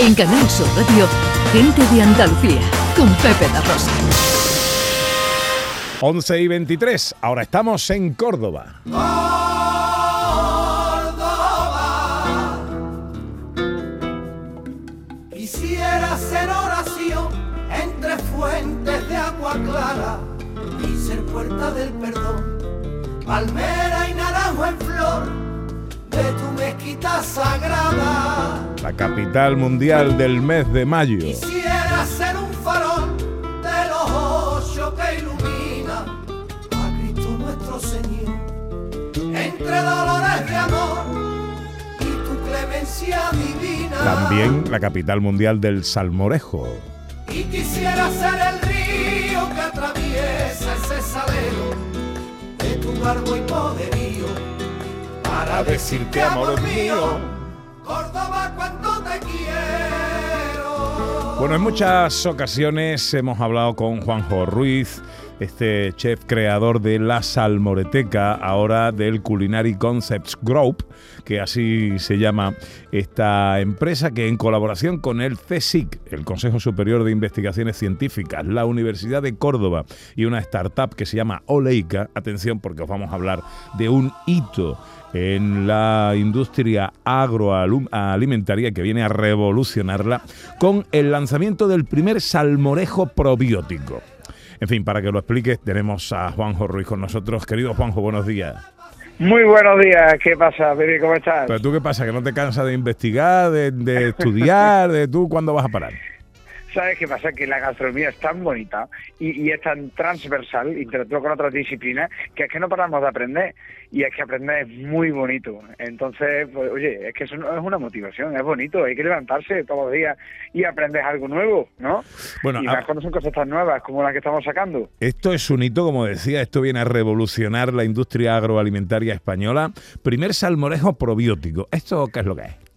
En Canal Sur Radio, Gente de Andalucía, con Pepe La Rosa. 11 y 23, ahora estamos en Córdoba. Quisiera hacer oración entre fuentes de agua clara y ser puerta del perdón, palmera y naranjo en flor mezquita sagrada. La capital mundial del mes de mayo. Quisiera ser un farol de los ocho que ilumina a Cristo nuestro Señor entre dolores de amor y tu clemencia divina. También la capital mundial del salmorejo. Y quisiera ser el río que atraviesa ese salero de tu largo y poderío para decirte amor mío, Córdoba cuánto te quiero. Bueno, en muchas ocasiones hemos hablado con Juanjo Ruiz, este chef creador de la Salmoreteca, ahora del Culinary Concepts Group, que así se llama esta empresa que en colaboración con el CSIC, el Consejo Superior de Investigaciones Científicas, la Universidad de Córdoba y una startup que se llama Oleica, atención porque os vamos a hablar de un hito en la industria agroalimentaria que viene a revolucionarla con el lanzamiento del primer salmorejo probiótico. En fin, para que lo explique, tenemos a Juanjo Ruiz con nosotros. Querido Juanjo, buenos días. Muy buenos días, ¿qué pasa, Baby? ¿Cómo estás? Pero tú qué pasa, que no te cansas de investigar, de, de estudiar, de tú cuándo vas a parar. ¿Sabes qué pasa? Que la gastronomía es tan bonita y, y, es tan transversal, interactúa con otras disciplinas, que es que no paramos de aprender. Y es que aprender es muy bonito. Entonces, pues, oye, es que eso no es una motivación, es bonito. Hay que levantarse todos los días y aprender algo nuevo, ¿no? Bueno, y más cuando son cosas tan nuevas como las que estamos sacando. Esto es un hito, como decía, esto viene a revolucionar la industria agroalimentaria española. Primer salmorejo probiótico. ¿Esto qué es lo que es?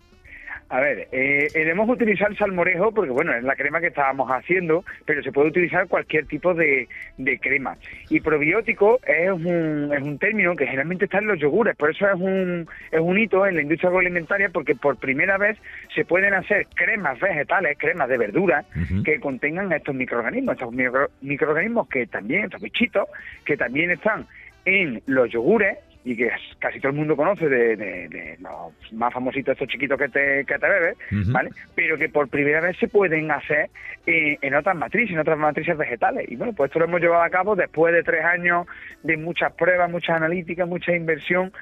A ver, eh, debemos utilizar salmorejo porque, bueno, es la crema que estábamos haciendo, pero se puede utilizar cualquier tipo de, de crema. Y probiótico es un, es un término que generalmente está en los yogures, por eso es un, es un hito en la industria agroalimentaria porque por primera vez se pueden hacer cremas vegetales, cremas de verduras, que contengan estos microorganismos, estos micro- microorganismos que también, estos bichitos, que también están en los yogures y que casi todo el mundo conoce de, de- de los más famositos estos chiquitos que te, que te bebes. ¿vale? Pero que por primera vez se pueden hacer eh, en otras matrices, en otras matrices vegetales. Y bueno, pues esto lo hemos llevado a cabo después de tres años de muchas pruebas, muchas analíticas, mucha inversión.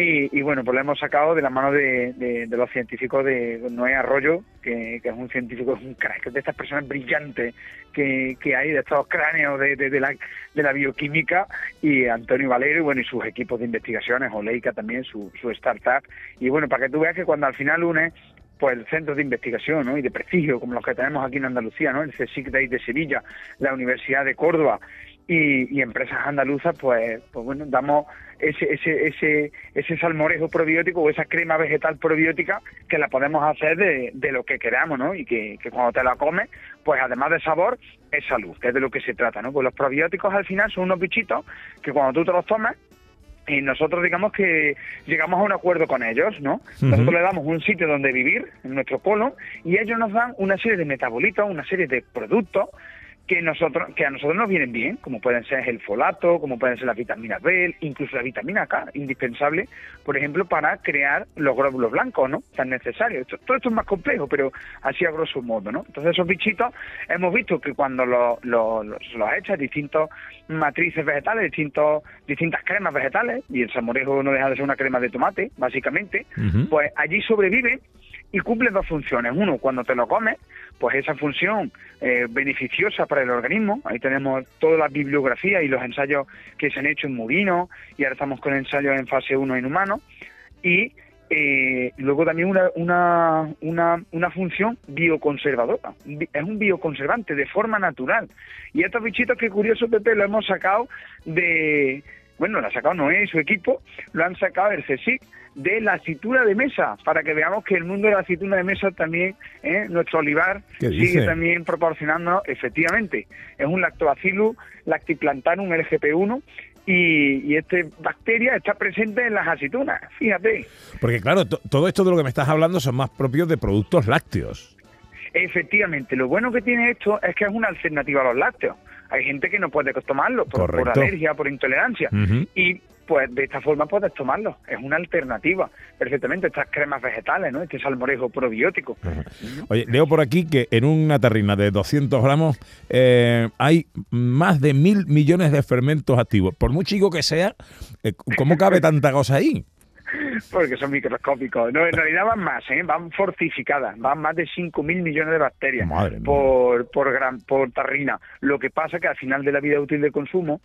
Y, y bueno, pues lo hemos sacado de la mano de, de- los científicos de Noé Arroyo, que, es un científico, es un crack, de estas personas brillantes que, que hay, de estos cráneos de, de- la, de la bioquímica, y Antonio Valero, y bueno, y sus equipos de investigaciones, Oleica también, su, su startup. Y bueno, para que tú veas que cuando al final une pues el centro de investigación ¿no? y de prestigio, como los que tenemos aquí en Andalucía, ¿no? el CSIC de Sevilla, la Universidad de Córdoba y, y empresas andaluzas, pues, pues bueno, damos ese, ese, ese, ese salmorejo probiótico o esa crema vegetal probiótica que la podemos hacer de, de lo que queramos, ¿no? Y que, que cuando te la comes, pues además de sabor, es salud, que es de lo que se trata, ¿no? Pues los probióticos al final son unos bichitos que cuando tú te los tomas, y nosotros digamos que llegamos a un acuerdo con ellos, ¿no? Nosotros le damos un sitio donde vivir, en nuestro colon, y ellos nos dan una serie de metabolitos, una serie de productos que nosotros que a nosotros nos vienen bien, como pueden ser el folato, como pueden ser las vitaminas B, incluso la vitamina K, indispensable, por ejemplo, para crear los glóbulos blancos, ¿no? Tan necesarios. Esto- todo esto es más complejo, pero así a grosso modo, ¿no? Entonces esos bichitos hemos visto que cuando los lo, lo- los echas distintos matrices vegetales, distintos distintas cremas vegetales, y el salmorejo no deja de ser una crema de tomate, básicamente, pues allí sobrevive y cumple dos funciones. Uno, cuando te lo comes, pues esa función eh, beneficiosa para el organismo. Ahí tenemos toda la bibliografía y los ensayos que se han hecho en murinos y ahora estamos con ensayos en fase 1 en humanos. Y eh, luego también una, una, una, una función bioconservadora. Bi- Es un bioconservante de forma natural. Y estos bichitos, que curioso, Pepe, lo hemos sacado de... Bueno, lo ha sacado Noé y su equipo, lo han sacado el CSIC de la aceituna de mesa, para que veamos que el mundo de la aceituna de mesa también, ¿eh? nuestro olivar, ¿Qué sigue también proporcionando, efectivamente, es un lactobacillus lactiplantarum LGP1 y, y esta bacteria está presente en las aceitunas, fíjate. Porque claro, to- todo esto de lo que me estás hablando son más propios de productos lácteos. Efectivamente, lo bueno que tiene esto es que es una alternativa a los lácteos. Hay gente que no puede tomarlo por, alergia, por intolerancia. Y pues de esta forma puedes tomarlo. Es una alternativa perfectamente. Estas cremas vegetales, ¿no? Este salmorejo probiótico. Oye, leo por aquí que en una terrina de 200 gramos eh, hay más de mil millones de fermentos activos. Por muy chico que sea, eh, ¿cómo cabe tanta cosa ahí? Porque son microscópicos. No, en realidad van más, ¿eh? van fortificadas. Van más de 5.000 millones de bacterias Madre mía. por, por, gran, por tarrina. Lo que pasa que al final de la vida útil de consumo,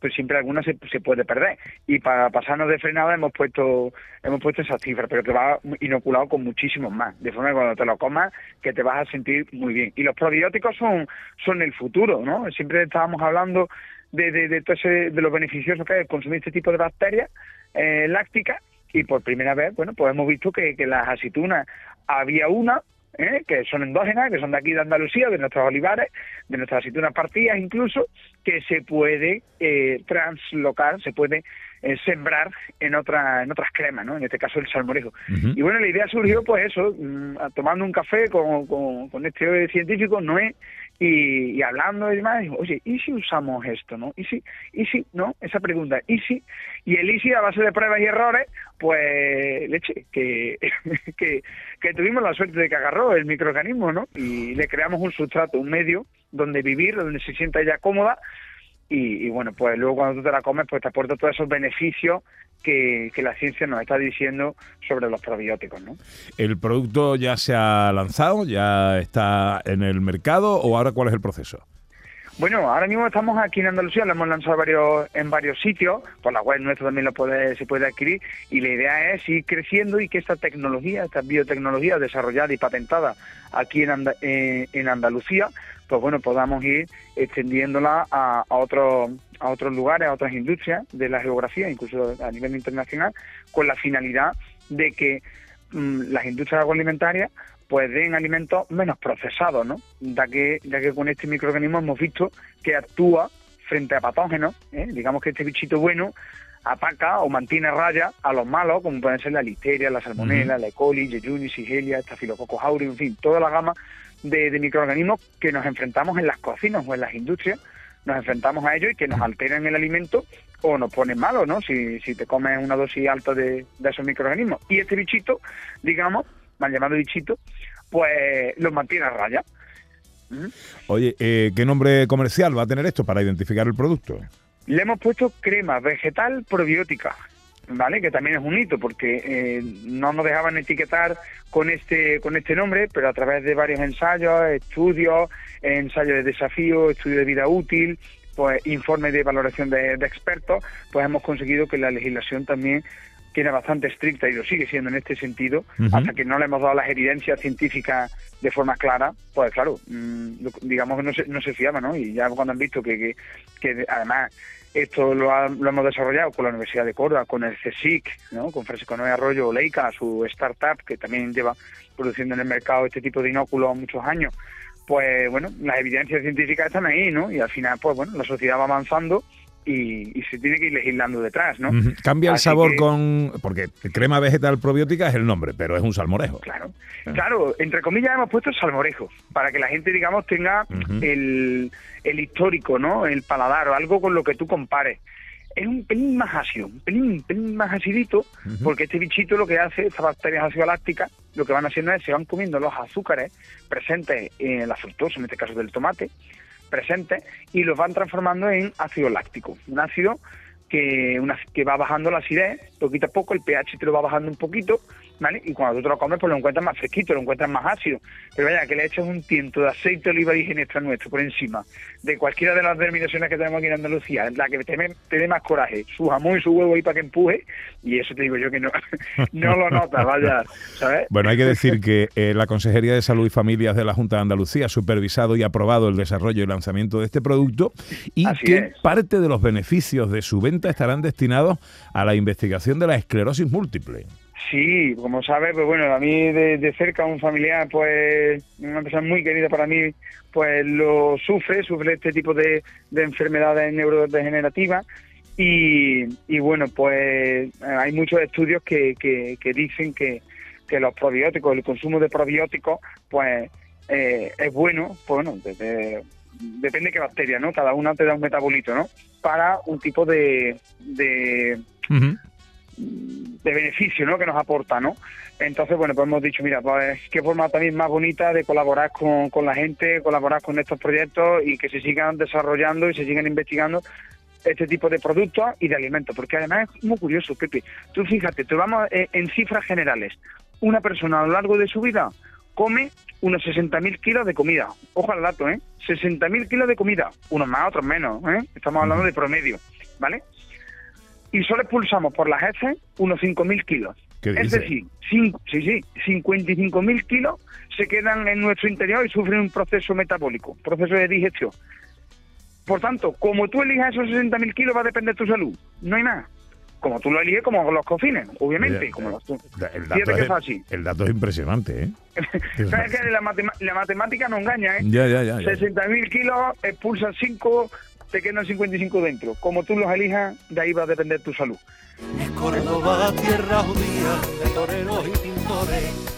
pues siempre alguna se, se puede perder. Y para pasarnos de frenada hemos puesto hemos puesto esas cifras, pero que va inoculado con muchísimos más. De forma que cuando te lo comas, que te vas a sentir muy bien. Y los probióticos son, son el futuro, ¿no? Siempre estábamos hablando de, de, de, todo ese- de lo beneficioso que es consumir este tipo de bacterias eh, lácticas y por primera vez, bueno, pues hemos visto que, que las aceitunas había una ¿eh? que son endógenas, que son de aquí de Andalucía, de nuestros olivares, de nuestras aceitunas partidas incluso, que se puede eh, translocar, se puede eh, sembrar en otra, en otras cremas, ¿no? En este caso el salmorejo. Y bueno, la idea surgió, pues eso, mm, tomando un café con, con, con este científico, Noé, y, y hablando y demás, oye, ¿y si usamos esto, no? ¿Y si, y si, no? Esa pregunta, ¿y si? Y el ISI, a base de pruebas y errores, pues, leche, que, que, que tuvimos la suerte de que agarró el microorganismo, ¿no? Y le creamos un sustrato, un medio donde vivir, donde se sienta ella cómoda, y, y bueno, pues luego cuando tú te la comes, pues te aporta todos esos beneficios que, que la ciencia nos está diciendo sobre los probióticos, ¿no? ¿El producto ya se ha lanzado? ¿Ya está en el mercado? ¿O ahora cuál es el proceso? Bueno, ahora mismo estamos aquí en Andalucía, lo hemos lanzado varios, en varios sitios, por la web nuestra también lo puede, se puede adquirir, y la idea es ir creciendo y que esta tecnología, esta biotecnología desarrollada y patentada aquí en, eh, en Andalucía, pues bueno, podamos ir extendiéndola a, a otros a otros lugares, a otras industrias de la geografía, incluso a nivel internacional, con la finalidad de que mm, las industrias agroalimentarias pues den alimentos menos procesados, ¿no? Ya que, ya que con este microorganismo hemos visto que actúa frente a patógenos, ¿eh? digamos que este bichito bueno ataca o mantiene raya a los malos, como pueden ser la listeria, la salmonella, la E. coli, Yeyuni, Sigelia, Staphylococcus aureus, en fin, toda la gama de, de microorganismos que nos enfrentamos en las cocinas o en las industrias, nos enfrentamos a ellos y que nos alteran el alimento o nos ponen malos, ¿no? Si, si te comes una dosis alta de, de esos microorganismos. Y este bichito, digamos, mal llamado bichito, pues los mantiene a raya. ¿Mm? Oye, eh, ¿qué nombre comercial va a tener esto para identificar el producto? Le hemos puesto crema vegetal probiótica, ¿vale? Que también es un hito porque eh, no nos dejaban etiquetar con este con este nombre, pero a través de varios ensayos, estudios, ensayos de desafío, estudios de vida útil, pues informes de valoración de, de expertos, pues hemos conseguido que la legislación también que era bastante estricta y lo sigue siendo en este sentido, hasta que no le hemos dado las evidencias científicas de forma clara, pues claro, mm, digamos que no se, no se fiaba, ¿no? Y ya cuando han visto que, que, que además esto lo, ha- lo hemos desarrollado con la Universidad de Córdoba, con el CSIC, ¿no? Con Francisco Noé Arroyo Leica, su startup, que también lleva produciendo en el mercado este tipo de inóculos muchos años, pues bueno, las evidencias científicas están ahí, ¿no? Y al final, pues bueno, la sociedad va avanzando y, y se tiene que ir legislando detrás, ¿no? Cambia el sabor que- con... Porque crema vegetal probiótica es el nombre, pero es un salmorejo. Claro, claro, entre comillas hemos puesto salmorejo, para que la gente, digamos, tenga el, el histórico, ¿no? El paladar o algo con lo que tú compares. Es un pelín más ácido, un pelín, pelín más acidito, porque este bichito lo que hace, estas bacterias ácido lácticas, lo que van haciendo es se van comiendo los azúcares presentes en la fructosa, en este caso del tomate, presentes, y los van transformando en ácido láctico. Un ácido que, una, que va bajando la acidez poquito a poco, el pH te lo va bajando un poquito, ¿vale? Y cuando tú te lo comes, pues lo encuentras más fresquito, lo encuentras más ácido. Pero vaya, que le echas un tiento de aceite de oliva virgen extra nuestro por encima de cualquiera de las denominaciones que tenemos aquí en Andalucía, la que te, te dé más coraje, su jamón y su huevo ahí para que empuje, y eso te digo yo que no, no lo notas, vaya, ¿sabes? Bueno, hay que decir que eh, la Consejería de Salud y Familias de la Junta de Andalucía ha supervisado y aprobado el desarrollo y lanzamiento de este producto y Así que es. parte de los beneficios de su venta estarán destinados a la investigación de la esclerosis múltiple. Sí, como sabes, pues bueno, a mí de, cerca un familiar, pues una persona muy querida para mí, pues lo sufre, sufre este tipo de, de enfermedades neurodegenerativas y, bueno, pues hay muchos estudios que dicen que, que los probióticos, el consumo de probióticos, pues eh, es bueno, pues bueno, desde- depende de qué bacteria, ¿no? Cada una te da un metabolito, ¿no? Para un tipo de, de, de beneficio, ¿no? Que nos aporta, ¿no? Entonces, bueno, pues hemos dicho, mira, pues qué forma también más bonita de colaborar con, con la gente, colaborar con estos proyectos y que se sigan desarrollando y se sigan investigando este tipo de productos y de alimentos, porque además es muy curioso, Pepe. Tú fíjate, te vamos eh, en cifras generales. Una persona a lo largo de su vida come unos 60.000 kilos de comida. Ojo al dato, ¿eh? 60.000 kilos de comida. Unos más, otros menos, ¿eh? Estamos hablando de promedio, ¿vale? Y solo expulsamos por las heces unos 5.000 kilos. ¿Qué Es decir, sí, sí, 55.000 kilos se quedan en nuestro interior y sufren un proceso metabólico, proceso de digestión. Por tanto, como tú elijas esos 60.000 kilos va a depender tu salud. No hay más. Como tú lo eliges, como los cofines, obviamente. Como los, El Fíjate dato, que es, fácil. el dato es impresionante, ¿eh? ¿Sabes que la, la matemática no engaña, ¿eh? Ya, ya, ya. ya. 60.000 kilos, expulsas 5, te quedan 55 dentro. Como tú los elijas, de ahí va a depender tu salud. Es Córdoba, tierra judía de toreros y pintores,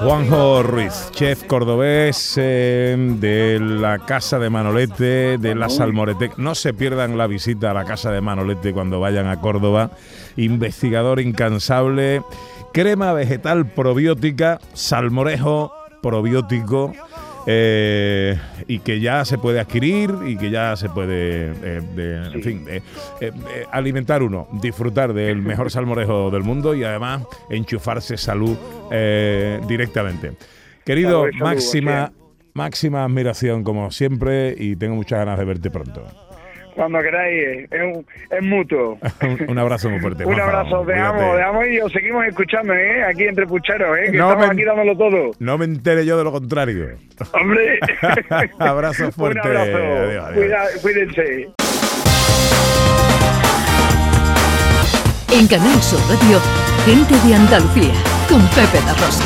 Juanjo Ruiz, chef cordobés eh, de la Casa de Manolete, de la Salmoretec. No se pierdan la visita a la Casa de Manolete cuando vayan a Córdoba. Investigador incansable, crema vegetal probiótica, salmorejo probiótico. Eh, y que ya se puede adquirir y que ya se puede, eh, de- en fin, eh, eh, eh, alimentar uno, disfrutar del mejor salmorejo del mundo y además enchufarse salud directamente. Querido, máxima, máxima admiración como siempre y tengo muchas ganas de verte pronto. Cuando queráis, es, un- es mutuo. un, un abrazo muy fuerte. Un abrazo, te amo, te amo y os seguimos escuchando, ¿eh? Aquí entre pucheros, ¿eh? Que No estamos me- aquí dándolo todo. No me entere yo de lo contrario. ¡Hombre! Abrazo fuerte. Un abrazo. Adiós, adiós. Cuida- cuídense. En Canal Sur Radio, gente de Andalucía, con Pepe da Rosa.